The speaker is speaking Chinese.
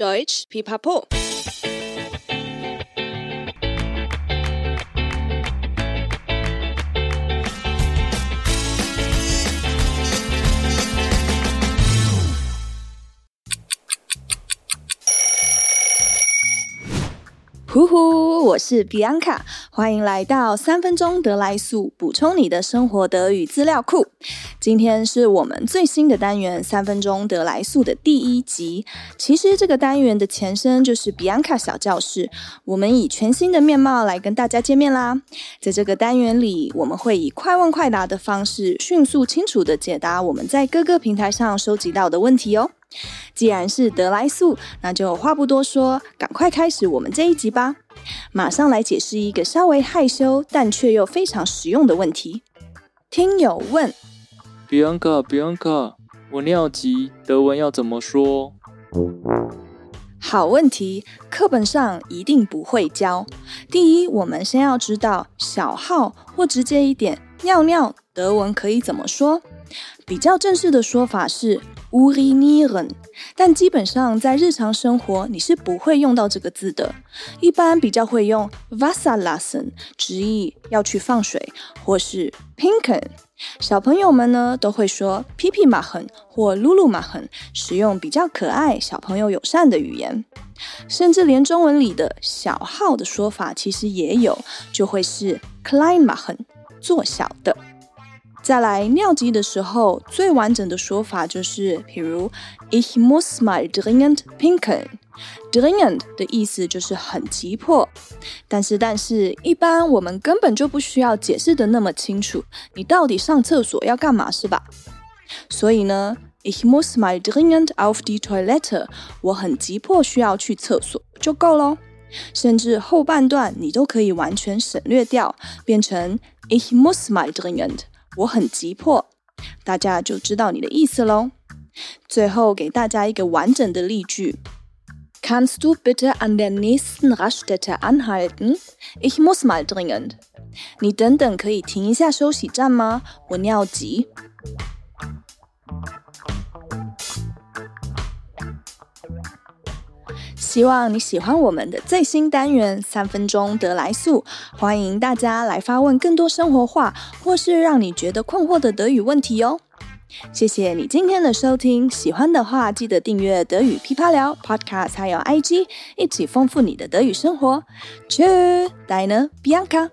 Deutsch Pipapo。呼呼，我是 Bianca，欢迎来到三分钟德来速，补充你的生活德语资料库。今天是我们最新的单元——三分钟德来速的第一集。其实这个单元的前身就是 Bianca 小教室，我们以全新的面貌来跟大家见面啦。在这个单元里，我们会以快问快答的方式，迅速清楚地解答我们在各个平台上收集到的问题哦。既然是德来速，那就话不多说，赶快开始我们这一集吧。马上来解释一个稍微害羞但却又非常实用的问题。听友问：Bianca，Bianca，我尿急，德文要怎么说？好问题，课本上一定不会教。第一，我们先要知道小号或直接一点，尿尿，德文可以怎么说？比较正式的说法是 urinieren，但基本上在日常生活你是不会用到这个字的。一般比较会用 Wasser lassen，直译要去放水，或是 pinken。小朋友们呢都会说 pipi m a h e n 或 lulu m a h e n 使用比较可爱、小朋友友善的语言。甚至连中文里的小号的说法其实也有，就会是 klein m a h e n 做小的。再来尿急的时候，最完整的说法就是，比如 Ich muss mal dringend pinken。dringend 的意思就是很急迫，但是但是，一般我们根本就不需要解释得那么清楚，你到底上厕所要干嘛是吧？所以呢，Ich muss mal dringend auf die Toilette，我很急迫需要去厕所就够喽。甚至后半段你都可以完全省略掉，变成 Ich muss mal dringend。我很急迫，大家就知道你的意思喽。最后给大家一个完整的例句：Kannst du bitte an der nächsten Raststätte anhalten? Ich muss mal dringend。你等等可以停一下休息站吗？我尿急。希望你喜欢我们的最新单元三分钟得来速，欢迎大家来发问更多生活化或是让你觉得困惑的德语问题哟。谢谢你今天的收听，喜欢的话记得订阅德语噼啪聊 Podcast，还有 IG，一起丰富你的德语生活。c h e e r deine Bianca。